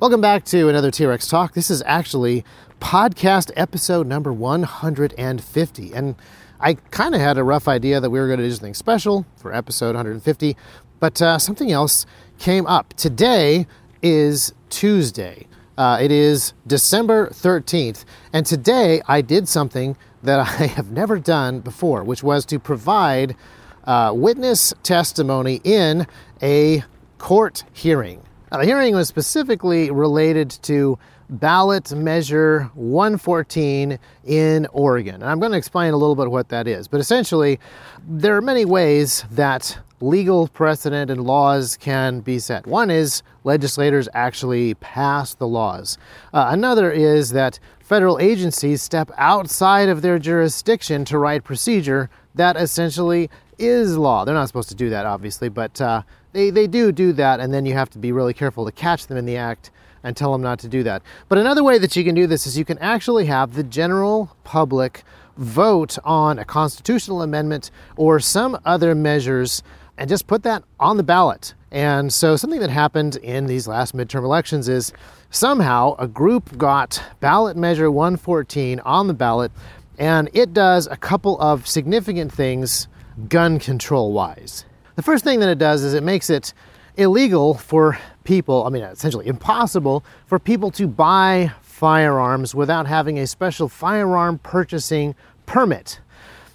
Welcome back to another T Rex Talk. This is actually podcast episode number 150. And I kind of had a rough idea that we were going to do something special for episode 150, but uh, something else came up. Today is Tuesday. Uh, it is December 13th. And today I did something that I have never done before, which was to provide uh, witness testimony in a court hearing. Now, the hearing was specifically related to ballot measure 114 in Oregon. And I'm going to explain a little bit what that is. But essentially, there are many ways that legal precedent and laws can be set. One is legislators actually pass the laws. Uh, another is that federal agencies step outside of their jurisdiction to write procedure that essentially is law. They're not supposed to do that, obviously, but uh, they, they do do that, and then you have to be really careful to catch them in the act and tell them not to do that. But another way that you can do this is you can actually have the general public vote on a constitutional amendment or some other measures and just put that on the ballot. And so, something that happened in these last midterm elections is somehow a group got ballot measure 114 on the ballot, and it does a couple of significant things gun control wise. The first thing that it does is it makes it illegal for people, I mean, essentially impossible for people to buy firearms without having a special firearm purchasing permit.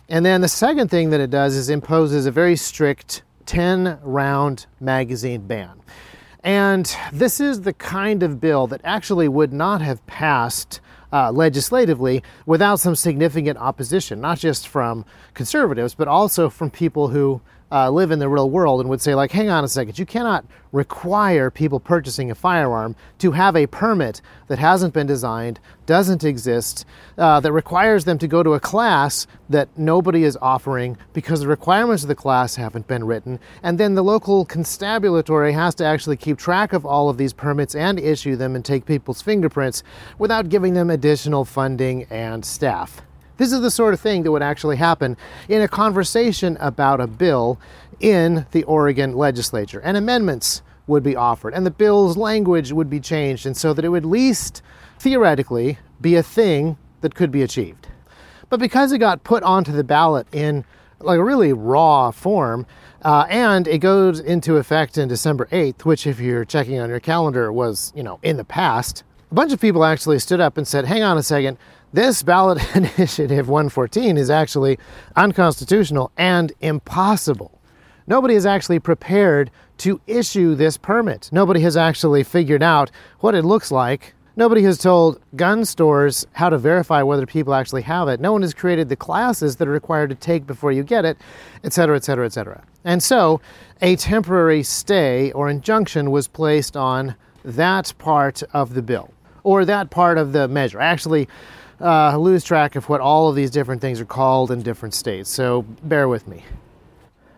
And then the second thing that it does is imposes a very strict 10 round magazine ban. And this is the kind of bill that actually would not have passed uh, legislatively without some significant opposition, not just from conservatives, but also from people who uh, live in the real world and would say, like, hang on a second, you cannot require people purchasing a firearm to have a permit that hasn't been designed, doesn't exist, uh, that requires them to go to a class that nobody is offering because the requirements of the class haven't been written. And then the local constabulary has to actually keep track of all of these permits and issue them and take people's fingerprints without giving them additional funding and staff. This is the sort of thing that would actually happen in a conversation about a bill in the Oregon legislature, and amendments would be offered, and the bill's language would be changed, and so that it would at least theoretically be a thing that could be achieved. But because it got put onto the ballot in like a really raw form, uh, and it goes into effect in December 8th, which, if you're checking on your calendar, was, you know, in the past. A bunch of people actually stood up and said, hang on a second, this ballot initiative 114 is actually unconstitutional and impossible. Nobody is actually prepared to issue this permit. Nobody has actually figured out what it looks like. Nobody has told gun stores how to verify whether people actually have it. No one has created the classes that are required to take before you get it, et cetera, et cetera, et cetera. And so a temporary stay or injunction was placed on that part of the bill or that part of the measure. Actually, uh, lose track of what all of these different things are called in different states, so bear with me.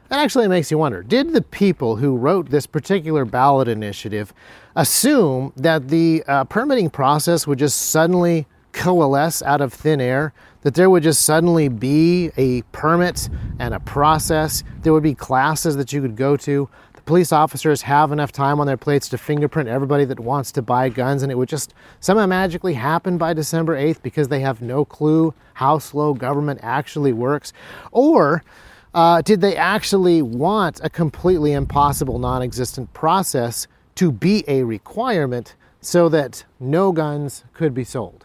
That actually makes you wonder did the people who wrote this particular ballot initiative assume that the uh, permitting process would just suddenly coalesce out of thin air? That there would just suddenly be a permit and a process? There would be classes that you could go to? Police officers have enough time on their plates to fingerprint everybody that wants to buy guns, and it would just somehow magically happen by December 8th because they have no clue how slow government actually works? Or uh, did they actually want a completely impossible, non existent process to be a requirement so that no guns could be sold?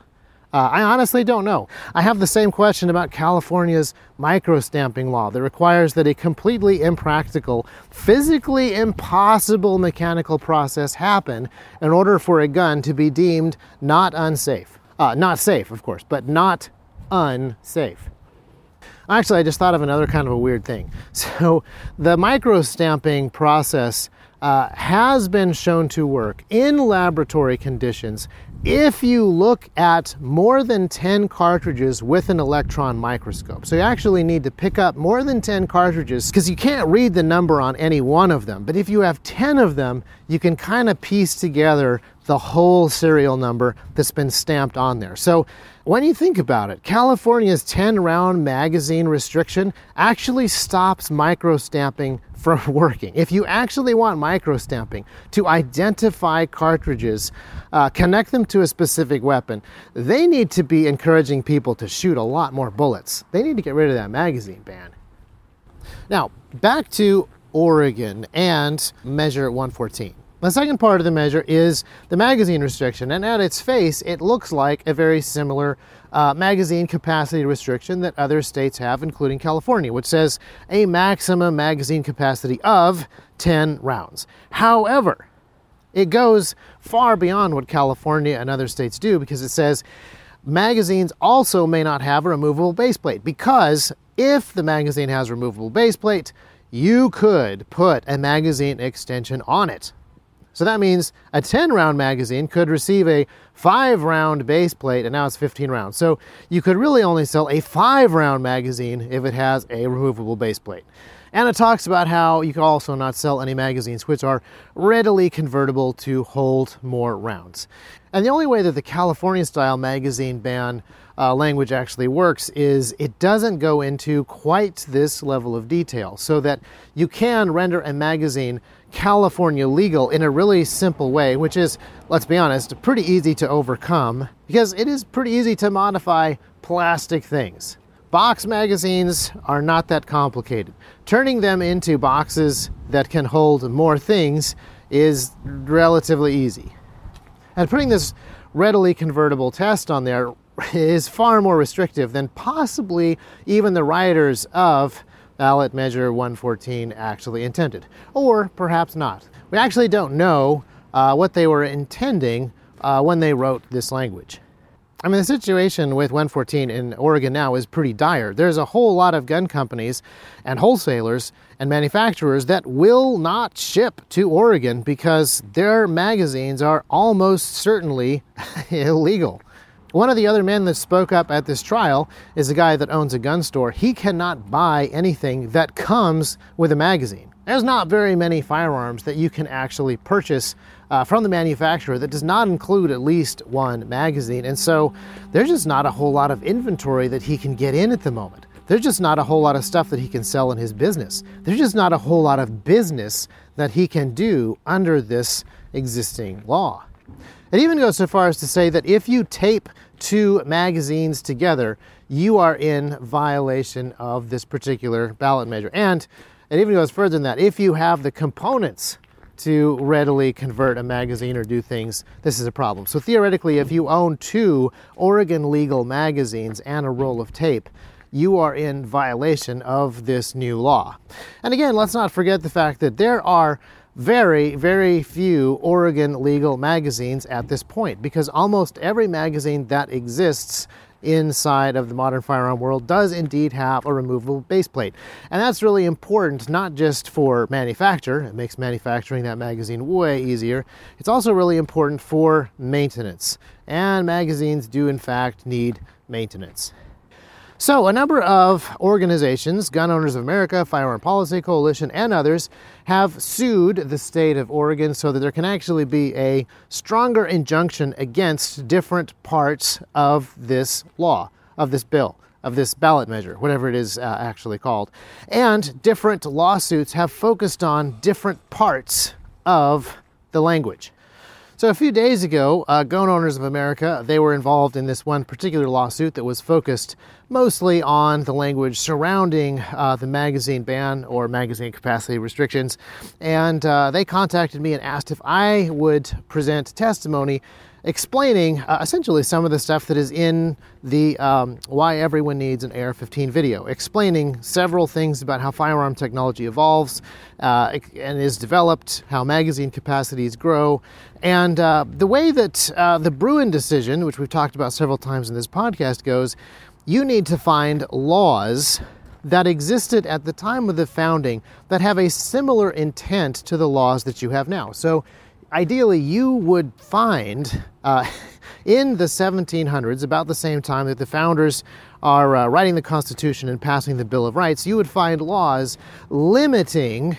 Uh, I honestly don't know. I have the same question about California's micro stamping law that requires that a completely impractical, physically impossible mechanical process happen in order for a gun to be deemed not unsafe. Uh, not safe, of course, but not unsafe. Actually, I just thought of another kind of a weird thing. So, the micro stamping process uh, has been shown to work in laboratory conditions if you look at more than 10 cartridges with an electron microscope. So you actually need to pick up more than 10 cartridges because you can't read the number on any one of them. But if you have 10 of them, you can kind of piece together the whole serial number that's been stamped on there. So when you think about it, California's 10 round magazine restriction actually stops micro stamping from working. If you actually want micro stamping to identify cartridges, uh, connect them to a specific weapon, they need to be encouraging people to shoot a lot more bullets. They need to get rid of that magazine ban. Now, back to Oregon and Measure 114. The second part of the measure is the magazine restriction, and at its face, it looks like a very similar uh, magazine capacity restriction that other states have, including California, which says a maximum magazine capacity of 10 rounds. However, it goes far beyond what California and other states do because it says magazines also may not have a removable base plate because if the magazine has removable base plate, you could put a magazine extension on it. So that means a 10 round magazine could receive a 5 round base plate, and now it's 15 rounds. So you could really only sell a 5 round magazine if it has a removable base plate. And it talks about how you can also not sell any magazines which are readily convertible to hold more rounds. And the only way that the California style magazine ban uh, language actually works is it doesn't go into quite this level of detail so that you can render a magazine California legal in a really simple way, which is, let's be honest, pretty easy to overcome because it is pretty easy to modify plastic things. Box magazines are not that complicated. Turning them into boxes that can hold more things is relatively easy. And putting this readily convertible test on there is far more restrictive than possibly even the writers of ballot measure 114 actually intended. Or perhaps not. We actually don't know uh, what they were intending uh, when they wrote this language. I mean, the situation with 114 in Oregon now is pretty dire. There's a whole lot of gun companies and wholesalers and manufacturers that will not ship to Oregon because their magazines are almost certainly illegal. One of the other men that spoke up at this trial is a guy that owns a gun store. He cannot buy anything that comes with a magazine. There's not very many firearms that you can actually purchase uh, from the manufacturer that does not include at least one magazine. And so there's just not a whole lot of inventory that he can get in at the moment. There's just not a whole lot of stuff that he can sell in his business. There's just not a whole lot of business that he can do under this existing law. It even goes so far as to say that if you tape two magazines together, you are in violation of this particular ballot measure. And it even goes further than that. If you have the components to readily convert a magazine or do things, this is a problem. So theoretically, if you own two Oregon legal magazines and a roll of tape, you are in violation of this new law. And again, let's not forget the fact that there are very, very few Oregon legal magazines at this point because almost every magazine that exists inside of the modern firearm world does indeed have a removable base plate. And that's really important not just for manufacture, it makes manufacturing that magazine way easier. It's also really important for maintenance. And magazines do in fact need maintenance. So, a number of organizations, Gun Owners of America, Firearm Policy Coalition, and others, have sued the state of Oregon so that there can actually be a stronger injunction against different parts of this law, of this bill, of this ballot measure, whatever it is uh, actually called. And different lawsuits have focused on different parts of the language. So a few days ago, uh, Gun Owners of America, they were involved in this one particular lawsuit that was focused mostly on the language surrounding uh, the magazine ban or magazine capacity restrictions. And uh, they contacted me and asked if I would present testimony explaining uh, essentially some of the stuff that is in the um, Why Everyone Needs an AR 15 video, explaining several things about how firearm technology evolves uh, and is developed, how magazine capacities grow, and uh, the way that uh, the Bruen decision, which we've talked about several times in this podcast, goes you need to find laws that existed at the time of the founding that have a similar intent to the laws that you have now. So ideally, you would find uh, in the 1700s, about the same time that the founders are uh, writing the Constitution and passing the Bill of Rights, you would find laws limiting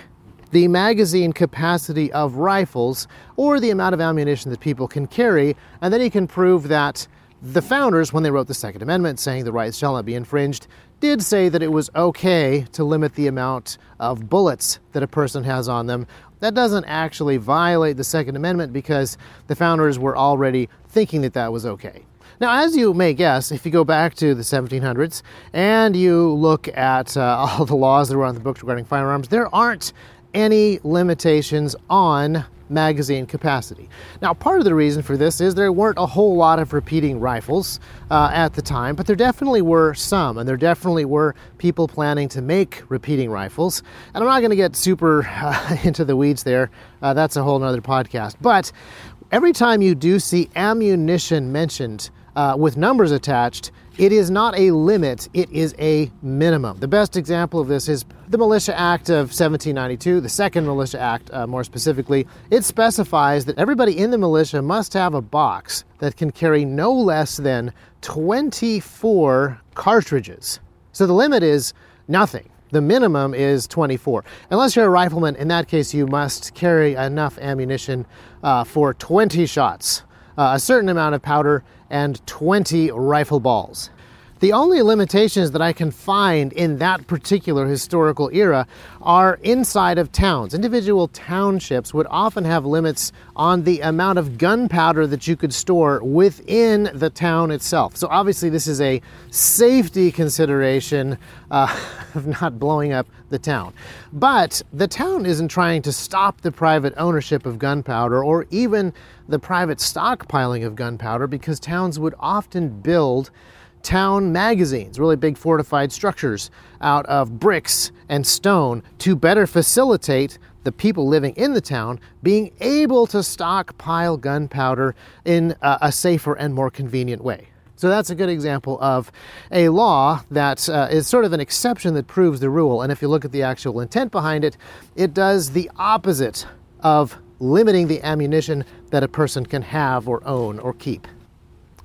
the magazine capacity of rifles or the amount of ammunition that people can carry, and then you can prove that the founders, when they wrote the Second Amendment saying the rights shall not be infringed, did say that it was okay to limit the amount of bullets that a person has on them. That doesn't actually violate the Second Amendment because the founders were already thinking that that was okay. Now, as you may guess, if you go back to the 1700s and you look at uh, all the laws that were on the books regarding firearms, there aren't any limitations on magazine capacity. Now, part of the reason for this is there weren't a whole lot of repeating rifles uh, at the time, but there definitely were some, and there definitely were people planning to make repeating rifles. And I'm not going to get super uh, into the weeds there, uh, that's a whole other podcast. But every time you do see ammunition mentioned uh, with numbers attached, it is not a limit, it is a minimum. The best example of this is the Militia Act of 1792, the second Militia Act uh, more specifically. It specifies that everybody in the militia must have a box that can carry no less than 24 cartridges. So the limit is nothing. The minimum is 24. Unless you're a rifleman, in that case, you must carry enough ammunition uh, for 20 shots, uh, a certain amount of powder, and 20 rifle balls. The only limitations that I can find in that particular historical era are inside of towns. Individual townships would often have limits on the amount of gunpowder that you could store within the town itself. So, obviously, this is a safety consideration uh, of not blowing up the town. But the town isn't trying to stop the private ownership of gunpowder or even the private stockpiling of gunpowder because towns would often build town magazines, really big fortified structures out of bricks and stone to better facilitate the people living in the town being able to stockpile gunpowder in a, safer and more convenient way. So that's a good example of a law that uh, is sort of an exception that proves the rule. And if you look at the actual intent behind it, it does the opposite of limiting the ammunition that a person can have or own or keep.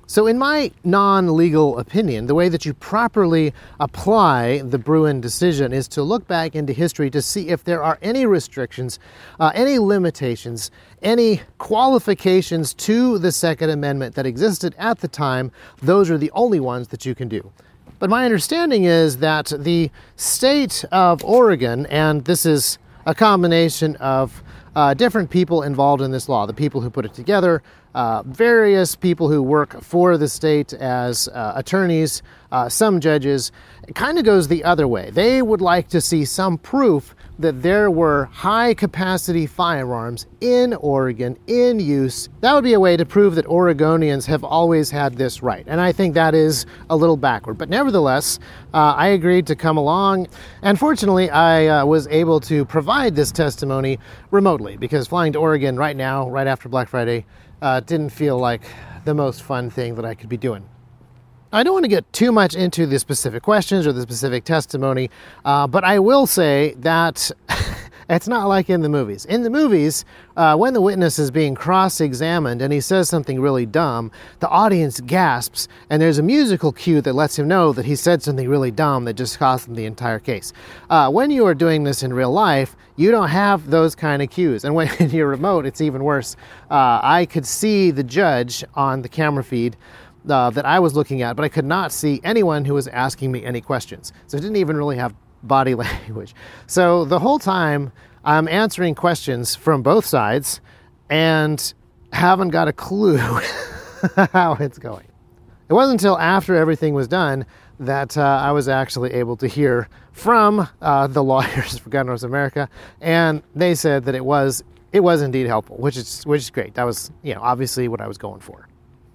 So, in my non legal opinion, the way that you properly apply the Bruen decision is to look back into history to see if there are any restrictions, uh, any limitations, any qualifications to the Second Amendment that existed at the time. Those are the only ones that you can do. But my understanding is that the state of Oregon, and this is a combination of uh, different people involved in this law the people who put it together, uh, various people who work for the state as uh, attorneys, uh, some judges. It kind of goes the other way. They would like to see some proof that there were high capacity firearms in Oregon in use. That would be a way to prove that Oregonians have always had this right. And I think that is a little backward. But nevertheless, uh, I agreed to come along. And fortunately, I uh, was able to provide this testimony remotely because flying to Oregon right now, right after Black Friday, uh, didn't feel like the most fun thing that I could be doing. I don't want to get too much into the specific questions or the specific testimony, uh, but I will say that it's not like in the movies. In the movies, uh, when the witness is being cross examined and he says something really dumb, the audience gasps, and there's a musical cue that lets him know that he said something really dumb that just cost him the entire case. Uh, when you are doing this in real life, you don't have those kind of cues. And when you're remote, it's even worse. Uh, I could see the judge on the camera feed uh, that I was looking at, but I could not see anyone who was asking me any questions. So I didn't even really have body language. So the whole time I'm answering questions from both sides and haven't got a clue how it's going. It wasn't until after everything was done that uh, I was actually able to hear from uh, the lawyers for Gun North America, and they said that it was it was indeed helpful, which is which is great. That was you know obviously what I was going for.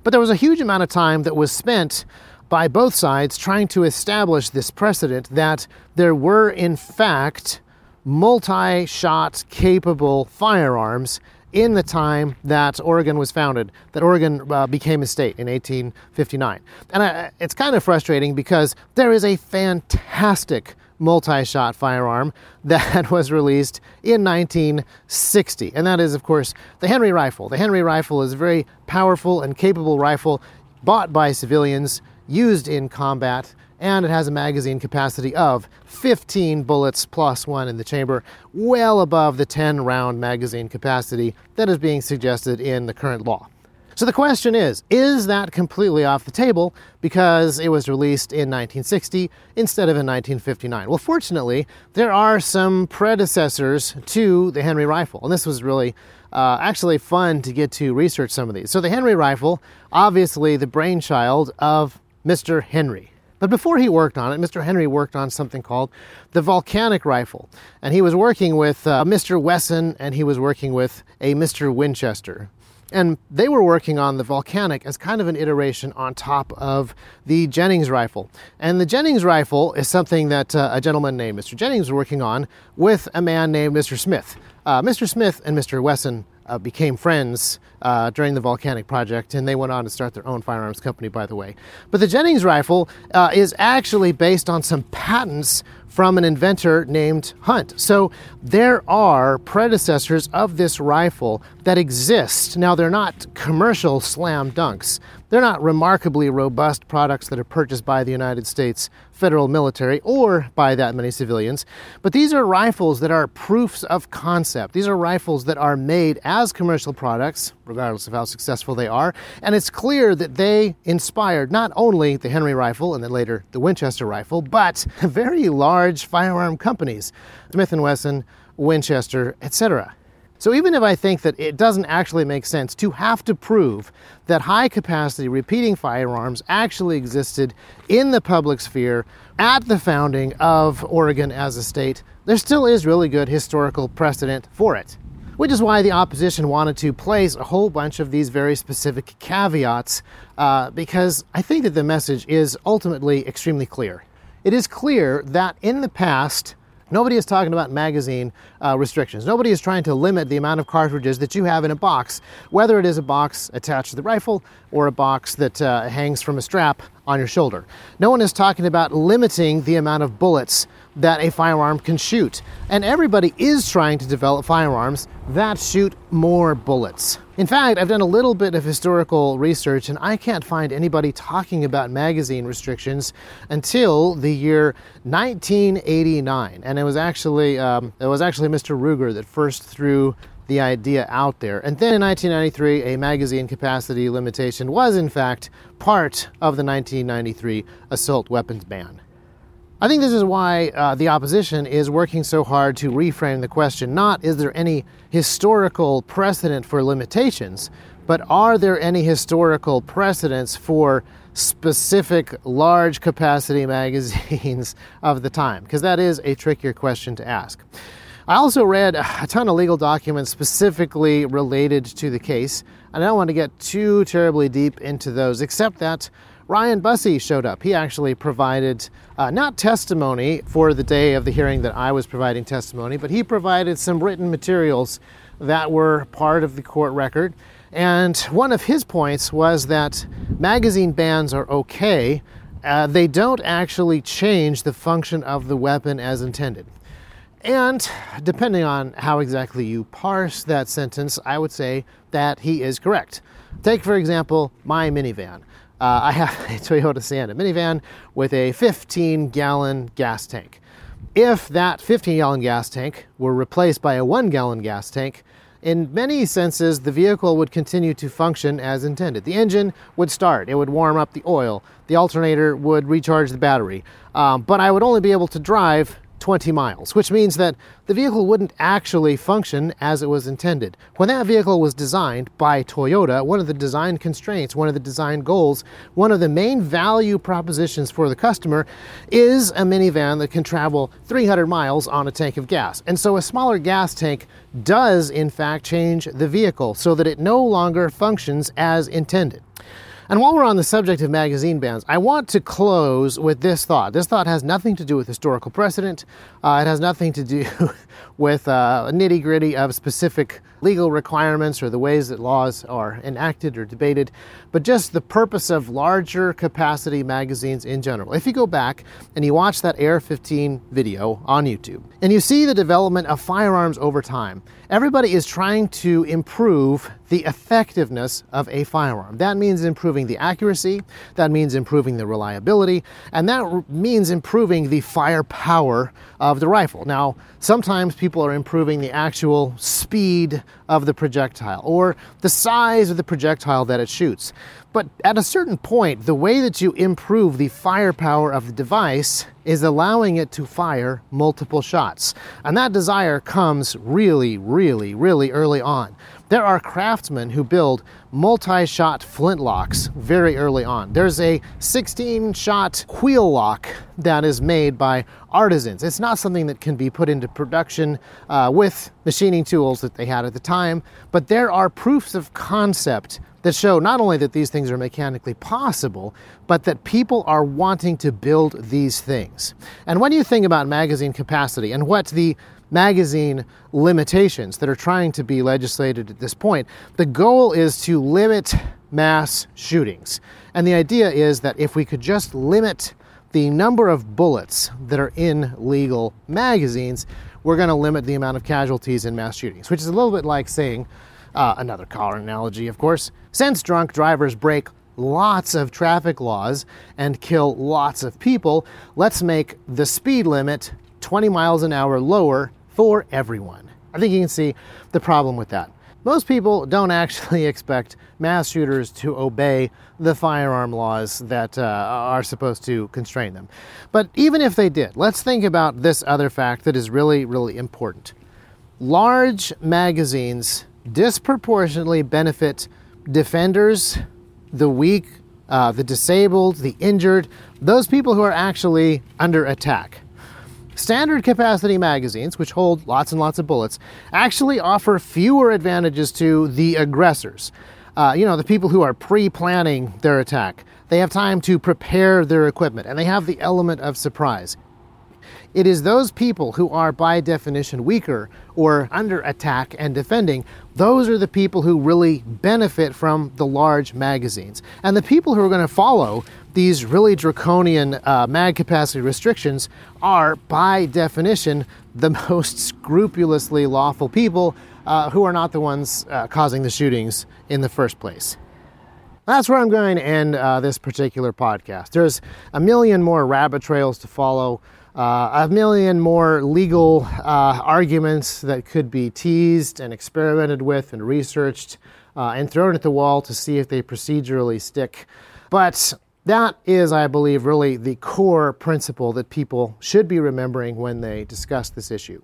But there was a huge amount of time that was spent by both sides trying to establish this precedent that there were, in fact, multi shot capable firearms in the time that Oregon was founded, that Oregon uh, became a state in 1859. And I, it's kind of frustrating because there is a fantastic multi shot firearm that was released in 1960. And that is, of course, the Henry rifle. The Henry rifle is a very powerful and capable rifle bought by civilians, used in combat, and it has a magazine capacity of 15 bullets plus one in the chamber, well above the 10 round magazine capacity that is being suggested in the current law. So the question is is that completely off the table because it was released in 1960 instead of in 1959? Well, fortunately, there are some predecessors to the Henry rifle, and this was really uh, actually fun to get to research some of these. So the Henry rifle, obviously the brainchild of Mr. Henry. But before he worked on it, Mr. Henry worked on something called the volcanic rifle. And he was working with uh, Mr. Wesson and he was working with a Mr. Winchester. And they were working on the Volcanic as kind of an iteration on top of the Jennings rifle. And the Jennings rifle is something that uh, a gentleman named Mr. Jennings was working on with a man named Mr. Smith. Uh, Mr. Smith and Mr. Wesson uh, became friends uh, during the volcanic project, and they went on to start their own firearms company, by the way. But the Jennings rifle uh, is actually based on some patents from an inventor named Hunt. So there are predecessors of this rifle that exist. Now, they're not commercial slam dunks. They're not remarkably robust products that are purchased by the United States federal military or by that many civilians, but these are rifles that are proofs of concept. These are rifles that are made as commercial products, regardless of how successful they are, and it's clear that they inspired not only the Henry rifle and then later the Winchester rifle, but very large firearm companies, Smith & Wesson, Winchester, etc. So even if I think that it doesn't actually make sense to have to prove that high capacity repeating firearms actually existed in the public sphere at the founding of Oregon as a state, there still is really good historical precedent for it. Which is why the opposition wanted to place a whole bunch of these very specific caveats, uh, because I think that the message is ultimately extremely clear. It is clear that in the past, Nobody is talking about magazine uh, restrictions. Nobody is trying to limit the amount of cartridges that you have in a box, whether it is a box attached to the rifle or a box that uh, hangs from a strap on your shoulder. No one is talking about limiting the amount of bullets that a firearm can shoot. And everybody is trying to develop firearms that shoot more bullets. In fact, I've done a little bit of historical research and I can't find anybody talking about magazine restrictions until the year 1989. And it was actually um, it was actually Mr. Ruger that first threw the idea out there. And then in 1993, a magazine capacity limitation was in fact part of the 1993 assault weapons ban. I think this is why uh, the opposition is working so hard to reframe the question not is there any historical precedent for limitations, but are there any historical precedents for specific large capacity magazines of the time? Because that is a trickier question to ask. I also read a ton of legal documents specifically related to the case. and I don't want to get too terribly deep into those, except that Ryan Busse showed up. He actually provided uh, not testimony for the day of the hearing that I was providing testimony, but he provided some written materials that were part of the court record. And one of his points was that magazine bans are okay, uh, they don't actually change the function of the weapon as intended. And depending on how exactly you parse that sentence, I would say that he is correct. Take, for example, my minivan. Uh, I have a Toyota Sienna minivan with a 15 gallon gas tank. If that 15 gallon gas tank were replaced by a 1 gallon gas tank, in many senses, the vehicle would continue to function as intended. The engine would start, it would warm up the oil, the alternator would recharge the battery, um, but I would only be able to drive 20 miles, which means that the vehicle wouldn't actually function as it was intended. When that vehicle was designed by Toyota, one of the design constraints, one of the design goals, one of the main value propositions for the customer is a minivan that can travel 300 miles on a tank of gas. And so a smaller gas tank does, in fact, change the vehicle so that it no longer functions as intended. And while we're on the subject of magazine bans, I want to close with this thought. This thought has nothing to do with historical precedent. Uh, it has nothing to do with uh, nitty gritty of specific legal requirements or the ways that laws are enacted or debated, but just the purpose of larger capacity magazines in general. If you go back and you watch that AR 15 video on YouTube and you see the development of firearms over time, everybody is trying to improve the effectiveness of a firearm. That means improving the accuracy, that means improving the reliability, and that means improving the firepower of the rifle. Now, sometimes people are improving the actual speed of the projectile or the size of the projectile that it shoots. But at a certain point, the way that you improve the firepower of the device is allowing it to fire multiple shots. And that desire comes really, really, really early on. There are craftsmen who build multi shot flintlocks very early on. There's a 16 shot wheel lock that is made by artisans. It's not something that can be put into production uh, with machining tools that they had at the time, but there are proofs of concept that show not only that these things are mechanically possible, but that people are wanting to build these things. And when you think about magazine capacity and what the magazine limitations that are trying to be legislated at this point, the goal is to limit mass shootings. And the idea is that if we could just limit the number of bullets that are in legal magazines, we're going to limit the amount of casualties in mass shootings, which is a little bit like saying, uh, another car analogy, of course. Since drunk drivers break lots of traffic laws and kill lots of people, let's make the speed limit 20 miles an hour lower for everyone. I think you can see the problem with that. Most people don't actually expect mass shooters to obey the firearm laws that uh, are supposed to constrain them. But even if they did, let's think about this other fact that is really, really important. Large magazines disproportionately benefit defenders, the weak, uh, the disabled, the injured, those people who are actually under attack. Standard capacity magazines, which hold lots and lots of bullets, actually offer fewer advantages to the aggressors. Uh, you know, the people who are pre planning their attack. They have time to prepare their equipment and they have the element of surprise. It is those people who are, by definition, weaker or under attack and defending. Those are the people who really benefit from the large magazines. And the people who are going to follow these really draconian uh, mag capacity restrictions are, by definition, the most scrupulously lawful people uh, who are not the ones uh, causing the shootings in the first place. That's where I'm going to end uh, this particular podcast. There's a million more rabbit trails to follow uh, a million more legal uh, arguments that could be teased and experimented with and researched and thrown at the wall to see if they procedurally stick. But that is, I believe, really the core principle that people should be remembering when they discuss this issue.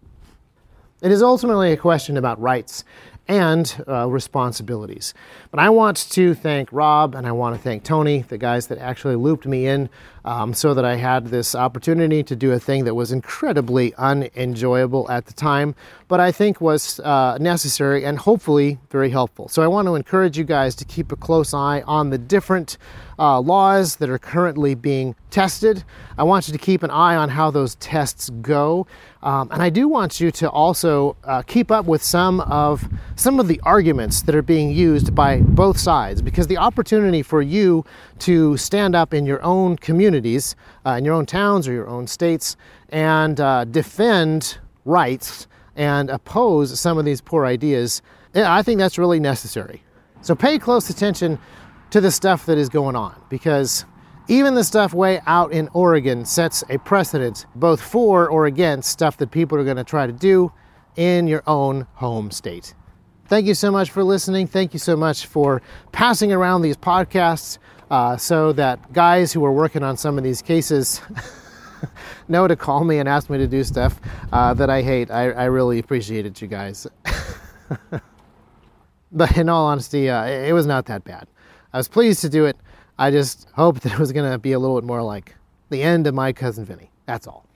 It is ultimately a question about rights and uh, responsibilities. But I want to thank Rob and I want to thank Tony, the guys that actually looped me in um, so that I had this opportunity to do a thing that was incredibly unenjoyable at the time, but I think was uh, necessary and hopefully very helpful. So I want to encourage you guys to keep a close eye on the different uh, laws that are currently being tested. I want you to keep an eye on how those tests go. Um, and I do want you to also uh, keep up with some of some of the arguments that are being used by both sides, because the opportunity for you to stand up in your own communities, uh, in your own towns or your own states, and uh, defend rights and oppose some of these poor ideas, I think that's really necessary. So pay close attention to the stuff that is going on because even the stuff way out in Oregon sets a precedent both for or against stuff that people are going to try to do in your own home state. Thank you so much for listening. Thank you so much for passing around these podcasts uh, so that guys who are working on some of these cases know to call me and ask me to do stuff uh, that I hate. I, I really appreciate it, you guys. but in all honesty, uh, it was not that bad. I was pleased to do it. I just hoped that it was going to be a little bit more like the end of my cousin Vinny. That's all.